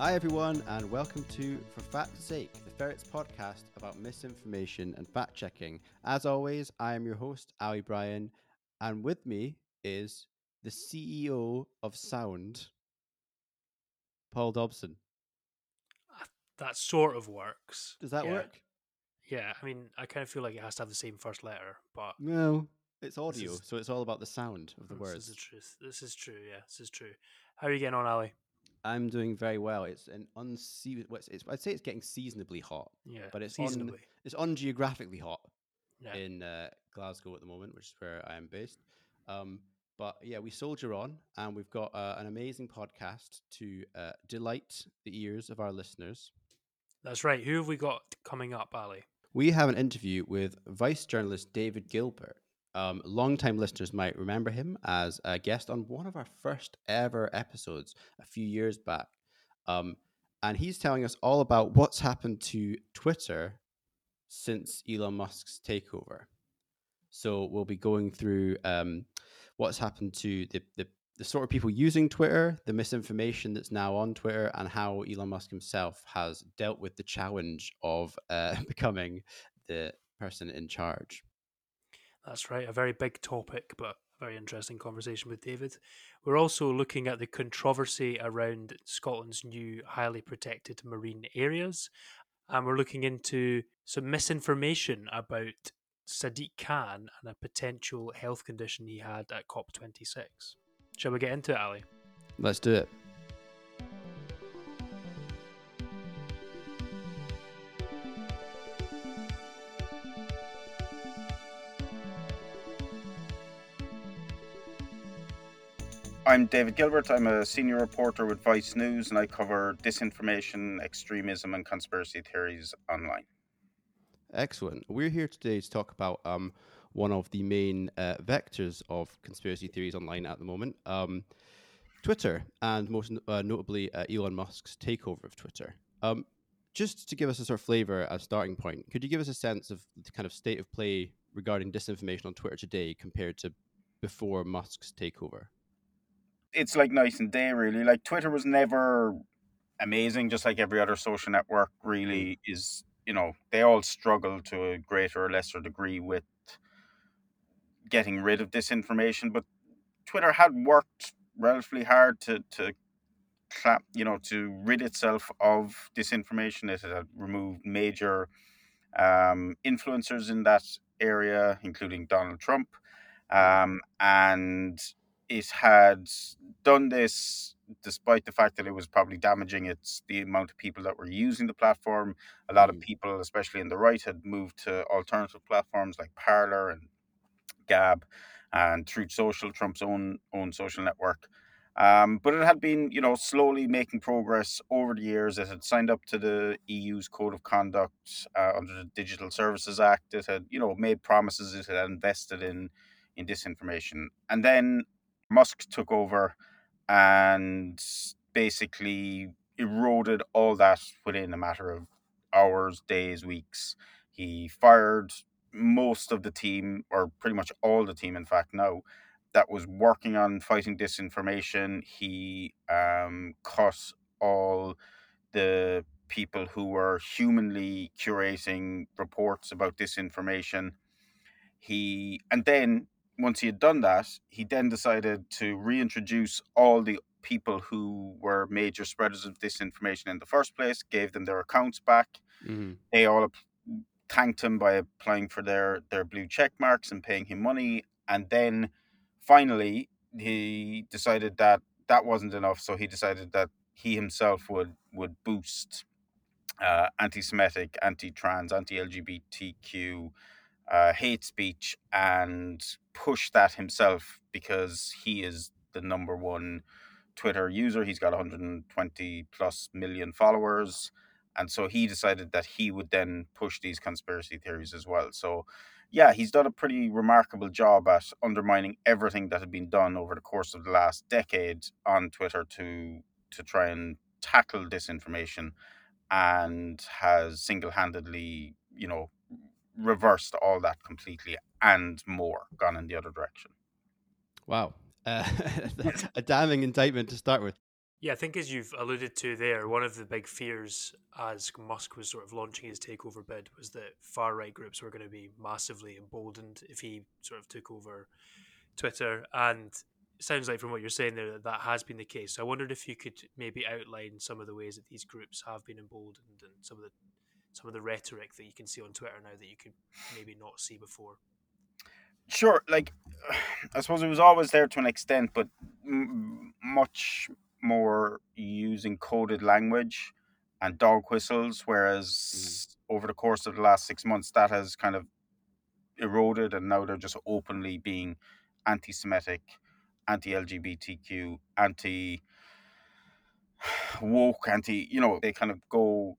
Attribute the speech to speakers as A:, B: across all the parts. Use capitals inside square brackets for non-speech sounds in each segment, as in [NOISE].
A: Hi, everyone, and welcome to For Fact's Sake, the Ferrets podcast about misinformation and fact checking. As always, I am your host, Ali Brian, and with me is the CEO of Sound, Paul Dobson.
B: Ah, that sort of works.
A: Does that
B: yeah.
A: work?
B: Yeah, I mean, I kind of feel like it has to have the same first letter, but
A: No, it's audio,
B: is-
A: so it's all about the sound of the word.
B: this is
A: words.
B: the truth. This is true. Yeah, this is true. How are you getting on, Ali?
A: I'm doing very well. It's an unse- what's it's, I'd say it's getting seasonably hot.
B: Yeah,
A: But it's on-
B: seasonably.
A: It's ungeographically hot.
B: Yeah.
A: in uh, Glasgow at the moment, which is where I am based. Um, but yeah, we soldier on, and we've got uh, an amazing podcast to uh, delight the ears of our listeners.
B: That's right. Who have we got coming up, Ali?
A: We have an interview with Vice journalist David Gilbert. Um, longtime listeners might remember him as a guest on one of our first ever episodes a few years back. Um, and he's telling us all about what's happened to Twitter since Elon Musk's takeover. So we'll be going through um, what's happened to the, the, the sort of people using Twitter, the misinformation that's now on Twitter, and how Elon Musk himself has dealt with the challenge of uh, [LAUGHS] becoming the person in charge.
B: That's right. A very big topic, but a very interesting conversation with David. We're also looking at the controversy around Scotland's new highly protected marine areas. And we're looking into some misinformation about Sadiq Khan and a potential health condition he had at COP26. Shall we get into it, Ali?
A: Let's do it.
C: I'm David Gilbert. I'm a senior reporter with Vice News and I cover disinformation, extremism, and conspiracy theories online.
A: Excellent. We're here today to talk about um, one of the main uh, vectors of conspiracy theories online at the moment um, Twitter, and most uh, notably uh, Elon Musk's takeover of Twitter. Um, just to give us a sort of flavor as a starting point, could you give us a sense of the kind of state of play regarding disinformation on Twitter today compared to before Musk's takeover?
C: It's like night and day, really. Like Twitter was never amazing, just like every other social network, really is. You know, they all struggle to a greater or lesser degree with getting rid of disinformation, but Twitter had worked relatively hard to to clap, you know, to rid itself of disinformation. It had removed major um, influencers in that area, including Donald Trump, um, and it had done this despite the fact that it was probably damaging its the amount of people that were using the platform. A lot of
A: Mm.
C: people, especially in the right, had moved to alternative platforms like Parler and Gab and Truth Social, Trump's own own social network. Um, but it had been, you know, slowly making progress over the years. It had signed up to the EU's code of conduct uh, under the Digital Services Act. It had, you know, made promises. It had invested in in disinformation, and then Musk took over and basically eroded all that within a matter of hours, days, weeks. He fired most of the team, or pretty much all the team, in fact, now that was working on fighting disinformation. He um, cut all the people who were humanly curating reports about disinformation. He and then once he had done that, he then decided to reintroduce all the people who were major spreaders of disinformation in the first place, gave them their accounts back.
A: Mm-hmm.
C: They all thanked him by applying for their their blue check marks and paying him money, and then finally he decided that that wasn't enough, so he decided that he himself would would boost uh, anti-Semitic, anti-trans, anti-LGBTQ uh, hate speech and push that himself because he is the number one Twitter user. He's got 120 plus million followers. And so he decided that he would then push these conspiracy theories as well. So, yeah, he's done a pretty remarkable job at undermining everything that had been done over the course of the last decade on Twitter to to try and tackle disinformation and has single-handedly, you know, reversed all that completely and more, gone in the other direction.
A: Wow. [LAUGHS] Uh, [LAUGHS] a damning indictment to start with.
B: Yeah, I think as you've alluded to there, one of the big fears as Musk was sort of launching his takeover bid was that far right groups were going to be massively emboldened if he sort of took over Twitter. And it sounds like from what you're saying there that that has been the case. So I wondered if you could maybe outline some of the ways that these groups have been emboldened and some of the some of the rhetoric that you can see on Twitter now that you could maybe not see before.
C: Sure, like [SIGHS] I suppose it was always there to an extent, but m- much more using coded language and dog whistles, whereas mm. over the course of the last six months, that has kind of eroded, and now they're just openly being anti-Semitic, anti-LGBTQ, anti woke, anti. You know, they kind of go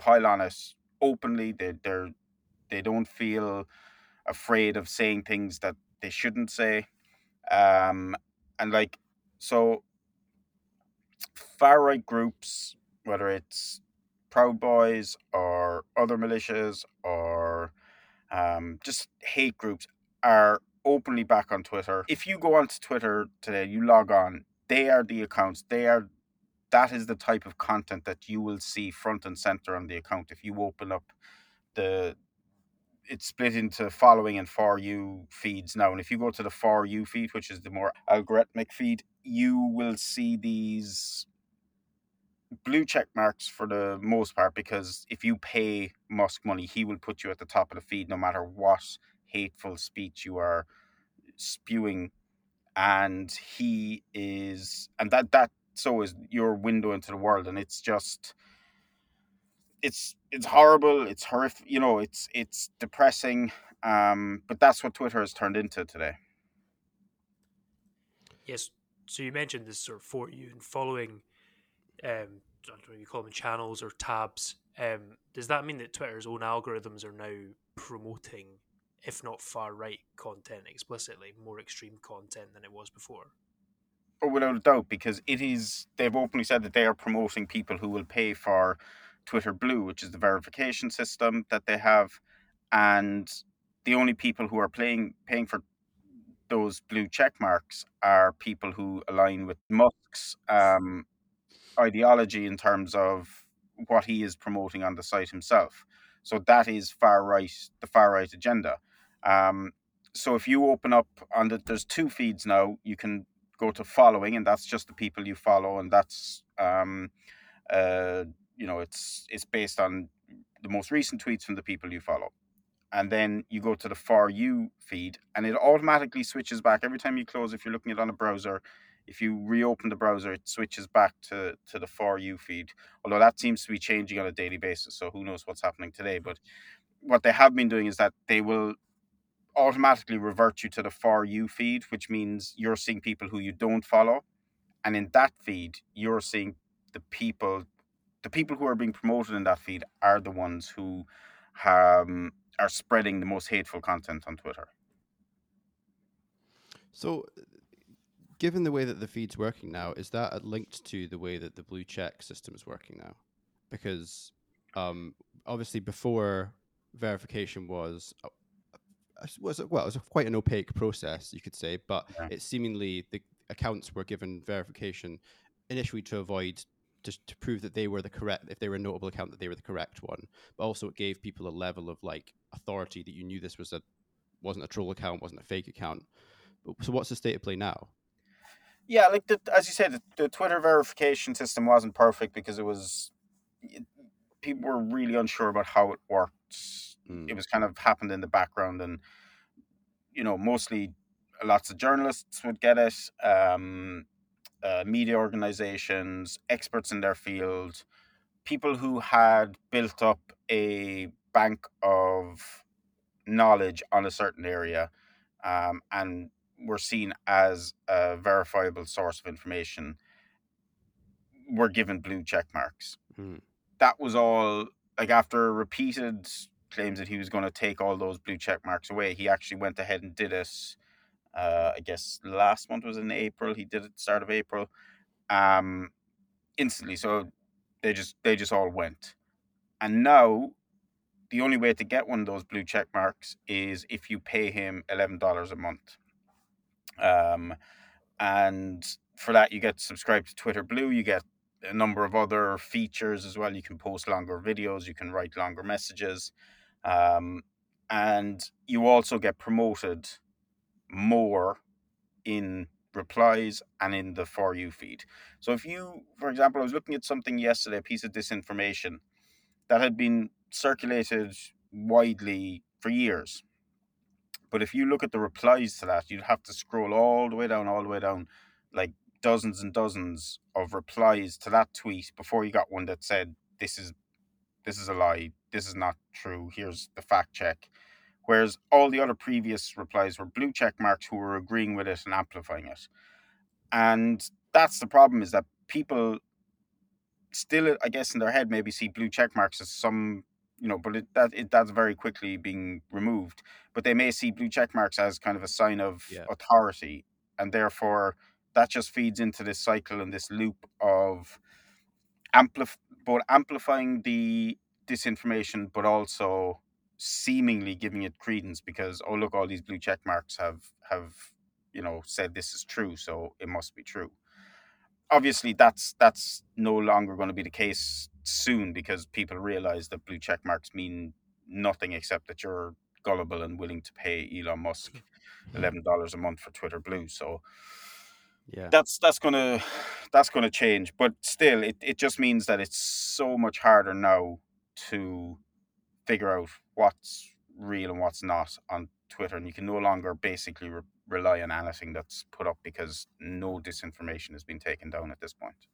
C: pile on it openly. They they're they don't feel afraid of saying things that they shouldn't say, um, and like so far right groups, whether it's Proud Boys or other militias or um, just hate groups, are openly back on Twitter. If you go onto Twitter today, you log on, they are the accounts, they are that is the type of content that you will see front and center on the account if you open up the it's split into following and for you feeds now and if you go to the for you feed which is the more algorithmic feed you will see these blue check marks for the most part because if you pay Musk money, he will put you at the top of the feed no matter what hateful speech you are spewing. And he is, and that that so is your window into the world, and it's just, it's it's horrible, it's horrific, you know, it's it's depressing. Um, but that's what Twitter has turned into today.
B: Yes, so you mentioned this sort of for you and following um, I don't know you call them channels or tabs. Um, does that mean that Twitter's own algorithms are now promoting, if not far right content explicitly, more extreme content than it was before?
C: Without a doubt, because it is. They've openly said that they are promoting people who will pay for Twitter Blue, which is the verification system that they have, and the only people who are playing paying for those blue check marks are people who align with Musk's um, ideology in terms of what he is promoting on the site himself. So that is far right, the far right agenda. Um, so if you open up on the, there's two feeds now. You can go to following, and that's just the people you follow, and that's um, uh, you know, it's it's based on the most recent tweets from the people you follow. And then you go to the for you feed, and it automatically switches back every time you close. If you're looking at it on a browser, if you reopen the browser, it switches back to, to the for you feed. Although that seems to be changing on a daily basis, so who knows what's happening today. But what they have been doing is that they will automatically revert you to the for you feed, which means you're seeing people who you don't follow. And in that feed, you're seeing the people the people who are being promoted in that feed are the ones who um, are spreading the most hateful content on Twitter.
A: So given the way that the feed's working now, is that linked to the way that the blue check system is working now? Because um, obviously before verification was uh, was well, it was quite an opaque process, you could say, but yeah. it seemingly the accounts were given verification initially to avoid just to prove that they were the correct if they were a notable account that they were the correct one. But also it gave people a level of like authority that you knew this was a wasn't a troll account wasn't a fake account. So what's the state of play now?
C: Yeah, like the, as you said, the, the Twitter verification system wasn't perfect because it was people were really unsure about how it worked. Mm. It was kind of happened in the background, and you know, mostly lots of journalists would get it, um, uh, media organizations, experts in their field, people who had built up a bank of knowledge on a certain area, um, and were seen as a verifiable source of information were given blue check marks. Mm. That was all like after repeated claims that he was going to take all those blue check marks away, he actually went ahead and did it. Uh, I guess last month was in April. He did it start of April, um, instantly. So they just they just all went, and now the only way to get one of those blue check marks is if you pay him eleven dollars a month. Um, and for that, you get subscribed to Twitter Blue. You get a number of other features as well. You can post longer videos. You can write longer messages, um, and you also get promoted more in replies and in the for you feed. So if you, for example, I was looking at something yesterday, a piece of disinformation that had been circulated widely for years. But if you look at the replies to that, you'd have to scroll all the way down, all the way down, like dozens and dozens of replies to that tweet before you got one that said, This is this is a lie, this is not true, here's the fact check. Whereas all the other previous replies were blue check marks who were agreeing with it and amplifying it. And that's the problem is that people still, I guess, in their head maybe see blue check marks as some, you know, but it, that it, that's very quickly being removed. But they may see blue check marks as kind of a sign of
A: Yeah.
C: authority, and therefore that just feeds into this cycle and this loop of amplif- both amplifying the disinformation, but also seemingly giving it credence because oh look, all these blue check marks have have you know said this is true, so it must be true obviously that's that's no longer going to be the case soon because people realize that blue check marks mean nothing except that you're gullible and willing to pay Elon Musk hmm. eleven dollars a month for Twitter Blue. So
A: Yeah.
C: that's that's gonna that's gonna change. But still it, it just means that it's so much harder now to figure out what's real and what's not on Twitter and you can no longer basically re- rely on anything that's put up because no disinformation has been taken down at this point.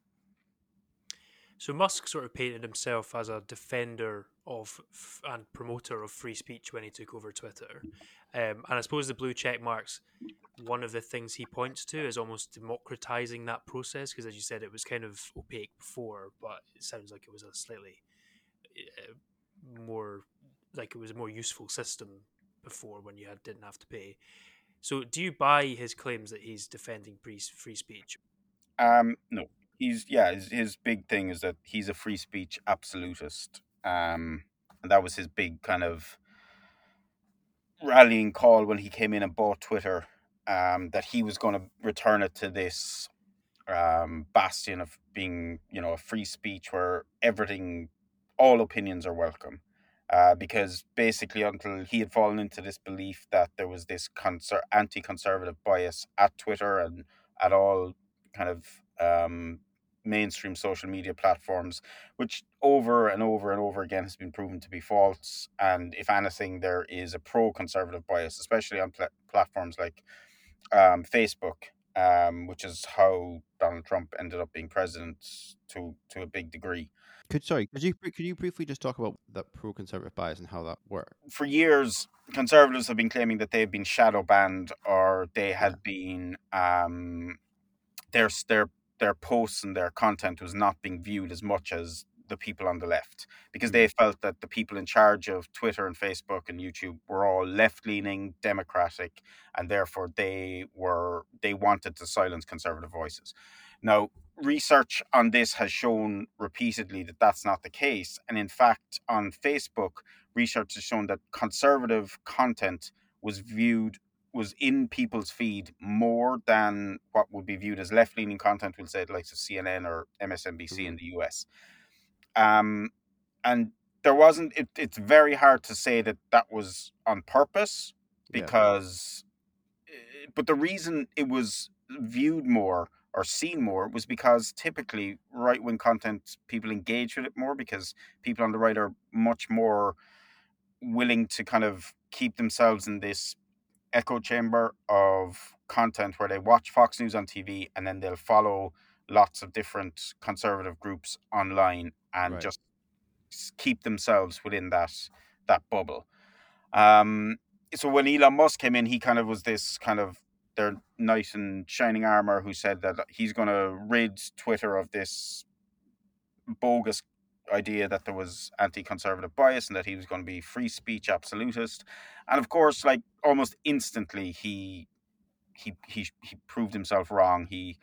B: So Musk sort of painted himself as a defender of f- and promoter of free speech when he took over Twitter, um, and I suppose the blue check marks. One of the things he points to is almost democratizing that process because, as you said, it was kind of opaque before, but it sounds like it was a slightly uh, more like it was a more useful system before when you had didn't have to pay. So, do you buy his claims that he's defending free free speech?
C: Um, no, he's yeah. His, his big thing is that he's a free speech absolutist. Um, and that was his big kind of rallying call when he came in and bought Twitter. Um, that he was going to return it to this um, bastion of being, you know, a free speech where everything, all opinions are welcome. Uh, because basically, until he had fallen into this belief that there was this conser- anti-conservative bias at Twitter and at all kind of um, mainstream social media platforms, which over and over and over again has been proven to be false. And if anything, there is a pro-conservative bias, especially on pla- platforms like um, Facebook, um, which is how Donald Trump ended up being president to to a big degree.
A: Could sorry, could you could you briefly just talk about that pro-conservative bias and how that works?
C: For years, conservatives have been claiming that they've been shadow banned or they had been um, their their their posts and their content was not being viewed as much as the people on the left because they mm. felt that the people in charge of Twitter and Facebook and YouTube were all left-leaning democratic and therefore they were they wanted to silence conservative voices. Now research on this has shown repeatedly that that's not the case and in fact on Facebook research has shown that conservative content was viewed was in people's feed more than what would be viewed as left-leaning content we'll say like CNN or MSNBC in the US um, and there wasn't it, it's very hard to say that that was on purpose because eh, but the reason it was viewed more or seen more was because typically right wing content people engage with it more because people on the right are much more willing to kind of keep themselves in this echo chamber of content where they watch Fox News on TV and then they'll follow lots of different conservative groups online and
A: Right.
C: just keep themselves within that that bubble. Um, so when Elon Musk came in, he kind of was this kind of their knight in shining armor who said that he's going to rid Twitter of this bogus idea that there was anti-conservative bias and that he was going to be free speech absolutist and of course like almost instantly he he he, he proved himself wrong he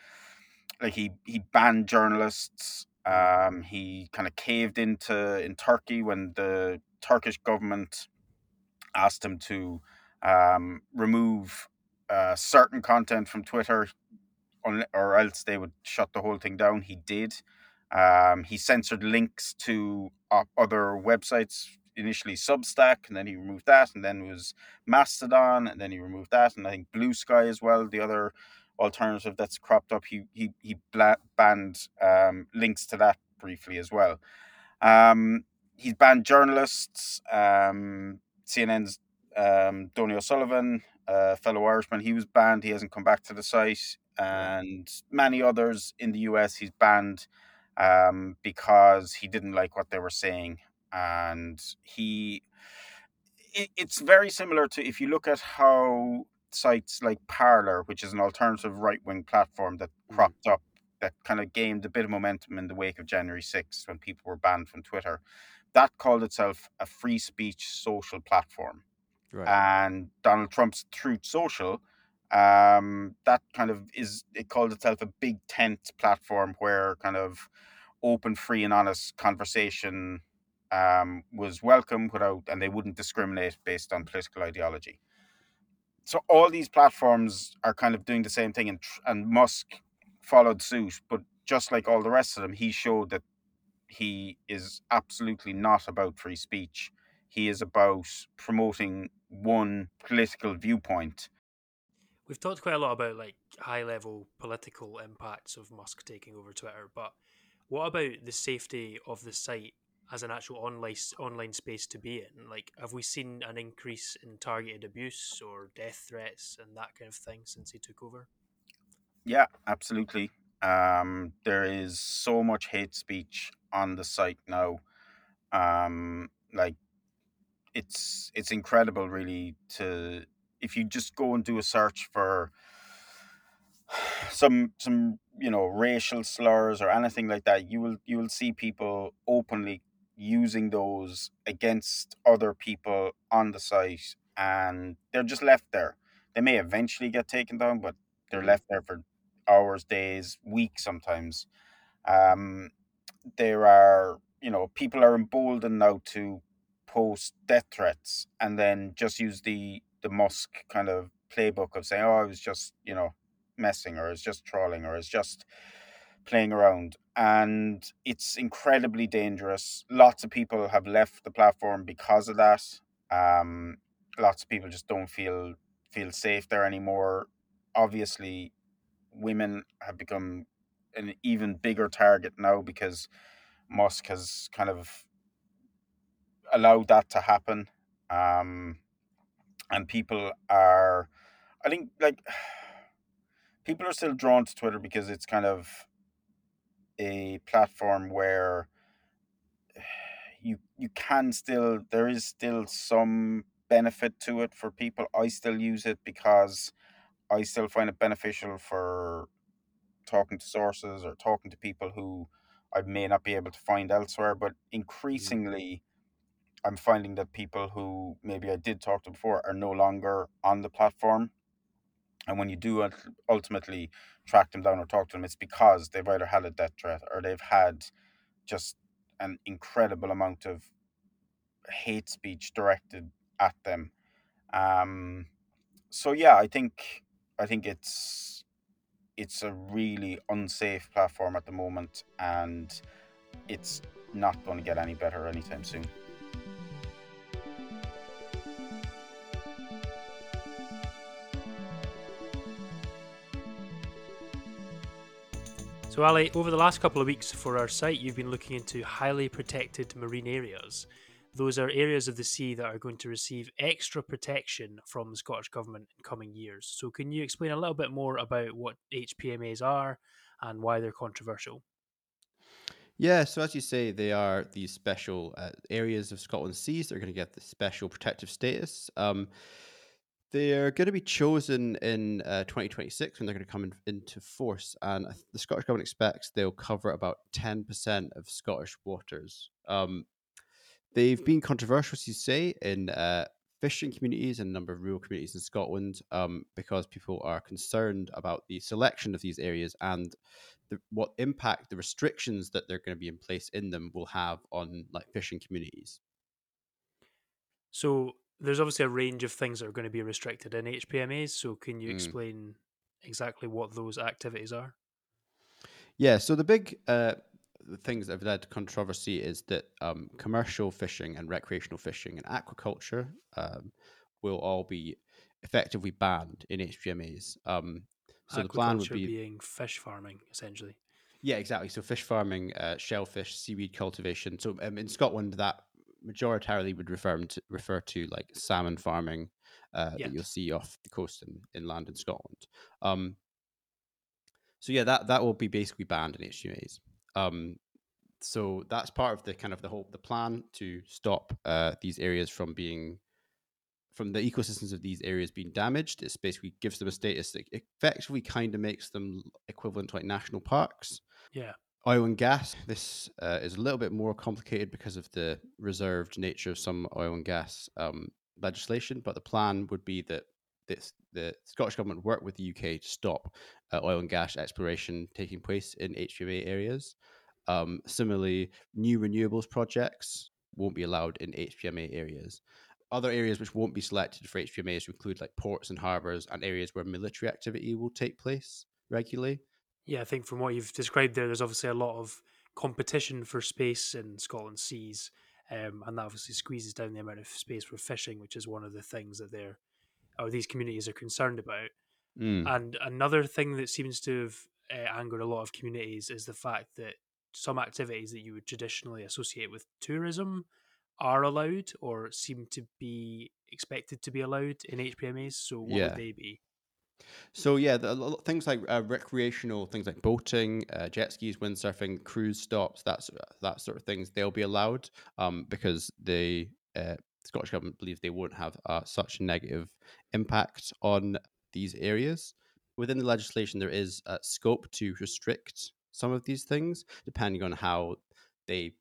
C: like he he banned journalists um he kind of caved into in turkey when the turkish government asked him to um remove uh, certain content from twitter or else they would shut the whole thing down. He did. Um, he censored links to other websites initially Substack, and then he removed that, and then it was Mastodon, and then he removed that, and I think Blue Sky as well, the other alternative that's cropped up. He he he banned um, links to that briefly as well. Um, he's banned journalists. Um, CNN's um, Donie O'Sullivan, a fellow Irishman, he was banned. He hasn't come back to the site, and many others in the US he's banned um, because he didn't like what they were saying and he it, it's very similar to if you look at how sites like Parler, which is an alternative right wing platform that mm. cropped up that kind of gained a bit of momentum in the wake of January 6th when people were banned from Twitter. That called itself a free speech social platform. Right. And Donald Trump's Truth Social, um, that kind of is, it called itself a big tent platform where kind of open, free, and honest conversation um, was welcome without, and they wouldn't discriminate based on political ideology. So all these platforms are kind of doing the same thing, and and Musk followed suit. But just like all the rest of them, he showed that he is absolutely not about free speech. He is about promoting one political viewpoint.
B: We've talked quite a lot about like high level political impacts of Musk taking over Twitter, but what about the safety of the site as an actual online online space to be in? Like, have we seen an increase in targeted abuse or death threats and that kind of thing since he took over?
C: Yeah, absolutely. Um, there is so much hate speech on the site now. Um, like, it's it's incredible, really. To if you just go and do a search for [SIGHS] some some you know racial slurs or anything like that you will you will see people openly using those against other people on the site and they're just left there. They may eventually get taken down, but they're mm. left there for hours, days, weeks sometimes. Um, there are, you know, people are emboldened now to post death threats and then just use the the Musk kind of playbook of saying, "Oh, I was just, you know, messing, or it's just trolling, or it's just playing around." and it's incredibly dangerous. Lots of people have left the platform because of that. Um, lots of people just don't feel feel safe there anymore. Obviously, women have become an even bigger target now because Musk has kind of allowed that to happen. Um, and people are, I think, like, [SIGHS] people are still drawn to Twitter because it's kind of a platform where [SIGHS] you you can still there is still some benefit to it for people. I still use it because I still find it beneficial for talking to sources or talking to people who I may not be able to find elsewhere. But mm-hmm. increasingly, I'm finding that people who maybe I did talk to before are no longer on the platform. And when you do ultimately track them down or talk to them, it's because they've either had a death threat or they've had just an incredible amount of hate speech directed at them. Um, so yeah, I think I think it's it's a really unsafe platform at the moment, and it's not going to get any better anytime soon.
B: So, Ali, over the last couple of weeks for our site, you've been looking into highly protected marine areas. Those are areas of the sea that are going to receive extra protection from the Scottish Government in coming years. So, can you explain a little bit more about what HPMAs are and why they're controversial?
A: Yeah, so as you say, they are these special uh, areas of Scotland's seas that are going to get the special protective status. Um, they're going to be chosen in uh, 2026 when they're going to come in, into force, and the Scottish government expects they'll cover about 10% of Scottish waters. Um, they've been controversial, as you say, in uh, fishing communities and a number of rural communities in Scotland um, because people are concerned about the selection of these areas and the, what impact the restrictions that they're going to be in place in them will have on like fishing communities.
B: So there's obviously a range of things that are going to be restricted in HPMAs. So can you mm. explain exactly what those activities are?
A: Yeah, so the big uh, things that have led to controversy is that um, commercial fishing and recreational fishing and aquaculture um, will all be effectively banned in HPMAs. Um, so the plan would be
B: being fish farming, essentially.
A: Yeah, exactly. So fish farming, uh, shellfish, seaweed cultivation. So um, in Scotland, that majoritarily would refer to refer to like salmon farming uh, yeah. that you'll see off the coast in, inland in Scotland. Um, so yeah, that that will be basically banned in HPMAs. Um, so that's part of the kind of the whole the plan to stop uh, these areas from being from the ecosystems of these areas being damaged. It basically gives them a status that effectively kind of makes them equivalent to like national parks.
B: Yeah.
A: Oil and gas. This uh, is a little bit more complicated because of the reserved nature of some oil and gas um, legislation. But the plan would be that this, the Scottish government work with the UK to stop uh, oil and gas exploration taking place in HPMA areas. Um, similarly, new renewables projects won't be allowed in HPMA areas. Other areas which won't be selected for HPMAs include like ports and harbours and areas where military activity will take place regularly.
B: Yeah, I think from what you've described there, there's obviously a lot of competition for space in Scotland's seas, um, and that obviously squeezes down the amount of space for fishing, which is one of the things that they're or these communities are concerned about. Mm. And another thing that seems to have uh, angered a lot of communities is the fact that some activities that you would traditionally associate with tourism are allowed or seem to be expected to be allowed in HPMAs. So what yeah. would they be?
A: So yeah, the, things like uh, recreational things like boating, uh, jet skis, windsurfing, cruise stops, that's that sort of things. They'll be allowed um, because the uh, Scottish government believes they won't have uh, such a negative impact on these areas. Within the legislation, there is scope to restrict some of these things depending on how they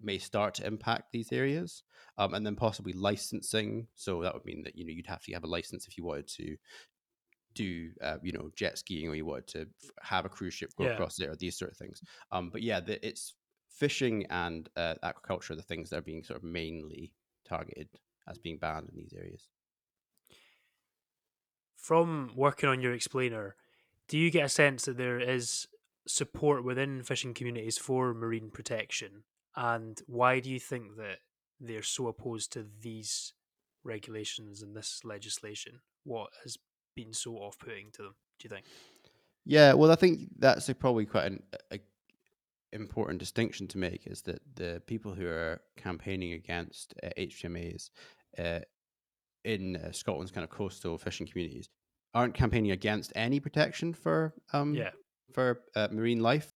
A: may start to impact these areas um, and then possibly licensing so that would mean that you know you'd have to have a license if you wanted to do uh, you know jet skiing or you wanted to have a cruise ship go yeah. across there or these sort of things um, but yeah the, it's fishing and uh, aquaculture are the things that are being sort of mainly targeted as being banned in these areas
B: from working on your explainer do you get a sense that there is support within fishing communities for marine protection and why do you think that they're so opposed to these regulations and this legislation? What has been so off-putting to them? Do you think?
A: Yeah, well, I think that's a, probably quite an a, important distinction to make is that the people who are campaigning against uh, HPMAs uh, in uh, Scotland's kind of coastal fishing communities aren't campaigning against any protection for um,
B: yeah.
A: for uh, marine life.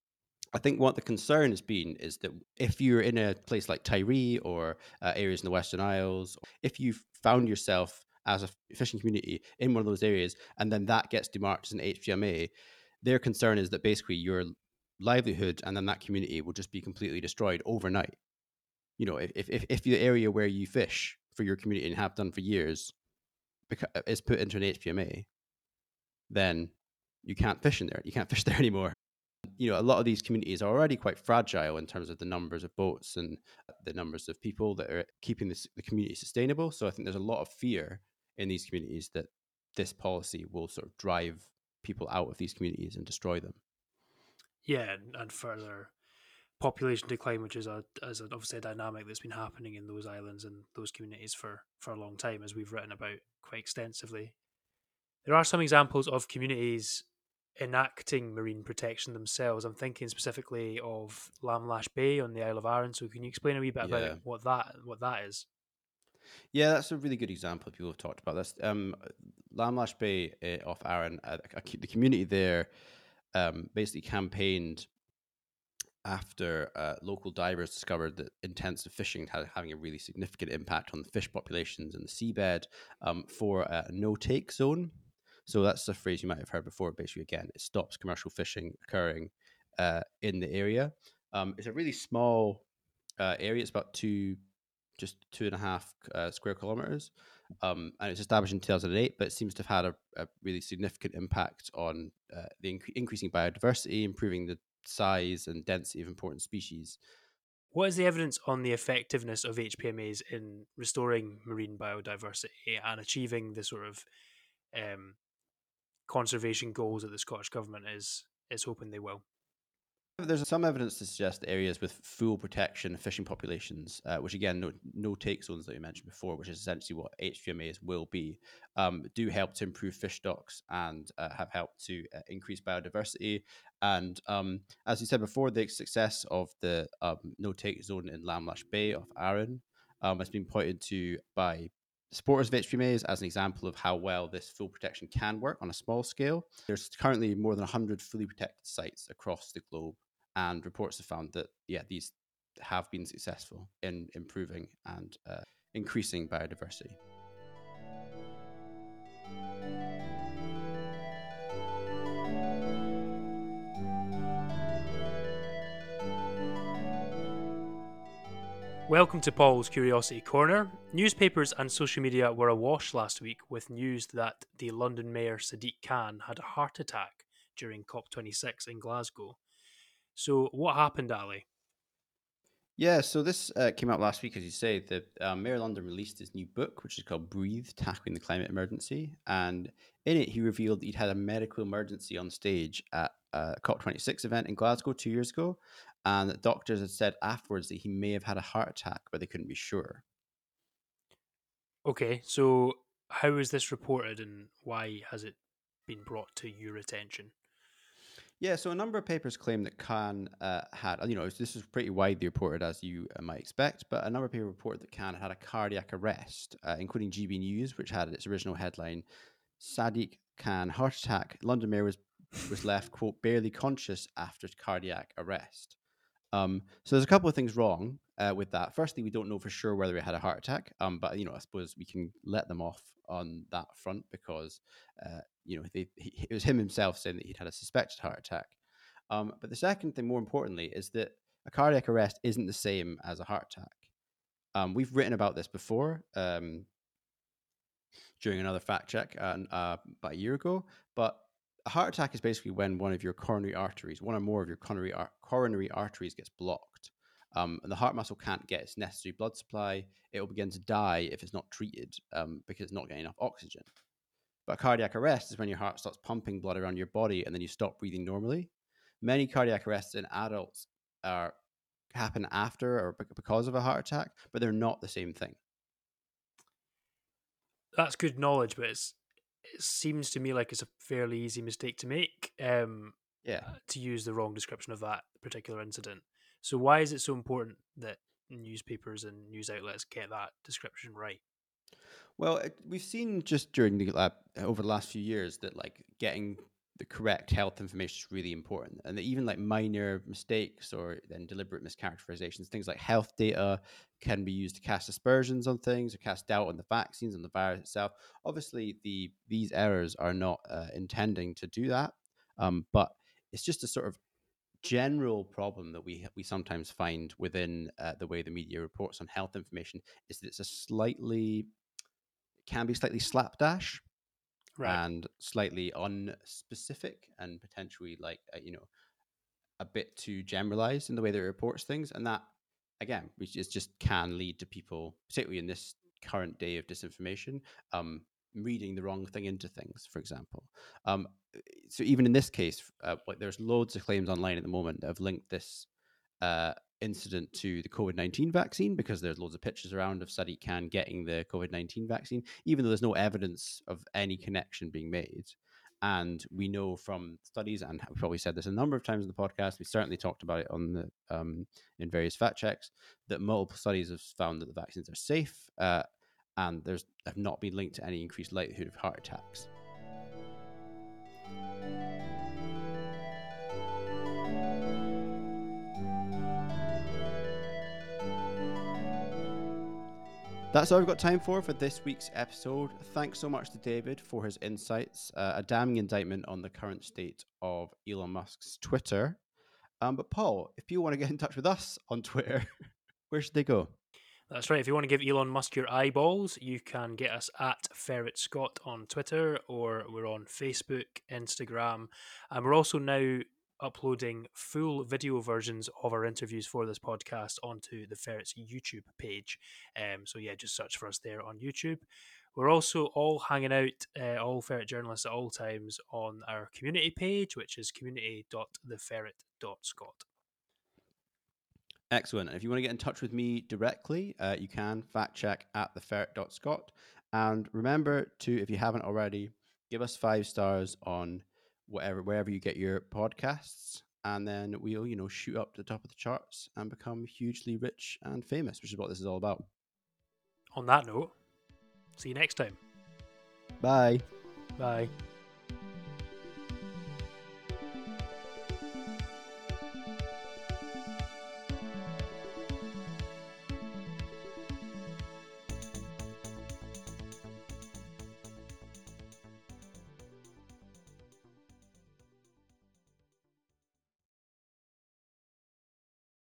A: I think what the concern has been is that if you're in a place like Tiree or uh, areas in the Western Isles, if you've found yourself as a fishing community in one of those areas and then that gets demarked as an HPMA, their concern is that basically your livelihood and then that community will just be completely destroyed overnight. You know, if, if, if the area where you fish for your community and have done for years uh, is put into an HPMA, then you can't fish in there. You can't [LAUGHS] fish there anymore you know, a lot of these communities are already quite fragile in terms of the numbers of boats and the numbers of people that are keeping this, the community sustainable. So I think there's a lot of fear in these communities that this policy will sort of drive people out of these communities and destroy them.
B: Yeah, and further population decline, which is a as obviously a dynamic that's been happening in those islands and those communities for for a long time, as we've written about quite extensively. There are some examples of communities enacting marine protection themselves. I'm thinking specifically of Lamlash Bay on the Isle of Arran. So can you explain a wee bit yeah. about what that what that is?
A: Yeah, that's a really good example. People have talked about this. Um, Lamlash Bay uh, off Arran, uh, the community there um, basically campaigned after uh, local divers discovered that intensive fishing had having a really significant impact on the fish populations in the seabed um, for a no take zone. So that's a phrase you might have heard before. Basically, again, it stops commercial fishing occurring uh, in the area. Um, it's a really small uh, area. It's about two, just two and a half uh, square kilometers, um, and it's established in 2008. But it seems to have had a, a really significant impact on uh, the inc- increasing biodiversity, improving the size and density of important species.
B: What is the evidence on the effectiveness of HPMAs in restoring marine biodiversity and achieving the sort of um, conservation goals that the Scottish government is is hoping they will.
A: There's some evidence to suggest areas with full protection fishing populations, uh, which again, no, no take zones that we mentioned before, which is essentially what HPMAs will be, um, do help to improve fish stocks and uh, have helped to uh, increase biodiversity. And um, as you said before, the success of the um, no take zone in Lamlash Bay of Arran um, has been pointed to by supporters of HPMAs as an example of how well this full protection can work on a small scale. There's currently more than 100 fully protected sites across the globe and reports have found that yeah these have been successful in improving and uh, increasing biodiversity.
B: Welcome to Paul's Curiosity Corner. Newspapers and social media were awash last week with news that the London Mayor Sadiq Khan had a heart attack during COP26 in Glasgow. So, what happened, Ali?
A: Yeah, so this uh, came out last week, as you say. The uh, Mayor London released his new book, which is called "Breathe: Tackling the Climate Emergency," and in it, he revealed that he'd had a medical emergency on stage at a COP26 event in Glasgow two years ago, and that doctors had said afterwards that he may have had a heart attack, but they couldn't be sure.
B: Okay, so how is this reported, and why has it been brought to your attention?
A: Yeah, so a number of papers claim that Khan uh, had, you know, this is pretty widely reported as you uh, might expect, but a number of people reported that Khan had a cardiac arrest, uh, including GB News, which had its original headline, Sadiq Khan heart attack. London Mayor was was left quote barely conscious after cardiac arrest. Um, so there's a couple of things wrong uh, with that. Firstly, we don't know for sure whether he had a heart attack, um, but you know, I suppose we can let them off on that front because uh, you know they, he, it was him himself saying that he'd had a suspected heart attack. Um, but the second thing, more importantly, is that a cardiac arrest isn't the same as a heart attack. Um, we've written about this before um, during another fact check uh, uh, about a year ago, but a heart attack is basically when one of your coronary arteries, one or more of your coronary ar- coronary arteries, gets blocked. Um, and the heart muscle can't get its necessary blood supply. It will begin to die if it's not treated um, because it's not getting enough oxygen. But cardiac arrest is when your heart starts pumping blood around your body and then you stop breathing normally. Many cardiac arrests in adults are happen after or because of a heart attack, but they're not the same thing.
B: That's good knowledge, but it's it seems to me like it's a fairly easy mistake to make. Um,
A: yeah,
B: to use the wrong description of that particular incident. So why is it so important that newspapers and news outlets get that description right?
A: Well, we've seen just during the uh, over the last few years that like getting the correct health information is really important, and that even like minor mistakes or then deliberate mischaracterizations, things like health data can be used to cast aspersions on things or cast doubt on the vaccines and the virus itself. Obviously, the these errors are not uh, intending to do that, um, but it's just a sort of general problem that we we sometimes find within uh, the way the media reports on health information is that it's a slightly can be slightly slapdash right. and slightly unspecific and potentially like uh, you know a bit too generalized in the way that it reports things and that again which is just can lead to people particularly in this current day of disinformation um reading the wrong thing into things for example um so even in this case uh, like there's loads of claims online at the moment that have linked this uh incident to the COVID 19 vaccine because there's loads of pictures around of Sadiq Khan getting the COVID 19 vaccine, even though there's no evidence of any connection being made. And we know from studies, and we've probably said this a number of times in the podcast. We certainly talked about it on the um, in various fact checks that multiple studies have found that the vaccines are safe, uh, and there's have not been linked to any increased likelihood of heart attacks. That's all we've got time for for this week's episode. Thanks so much to David for his insights, uh, a damning indictment on the current state of Elon Musk's Twitter. Um, but Paul, if you want to get in touch with us on Twitter, [LAUGHS] where should they go?
B: That's right. If you want to give Elon Musk your eyeballs, you can get us at FerretScot on Twitter, or we're on Facebook, Instagram, and we're also now uploading full video versions of our interviews for this podcast onto the Ferrets YouTube page. Um, so yeah, just search for us there on YouTube. We're also all hanging out, uh, all ferret journalists at all times, on our community page, which is community.theferret.scot.
A: Excellent. And if you want to get in touch with me directly, uh, you can fact check at theferret.scot. And remember to, if you haven't already, give us five stars on whatever wherever you get your podcasts. And then we'll, you know, shoot up to the top of the charts and become hugely rich and famous, which is what this is all about.
B: On that note, see you next time.
A: Bye.
B: Bye.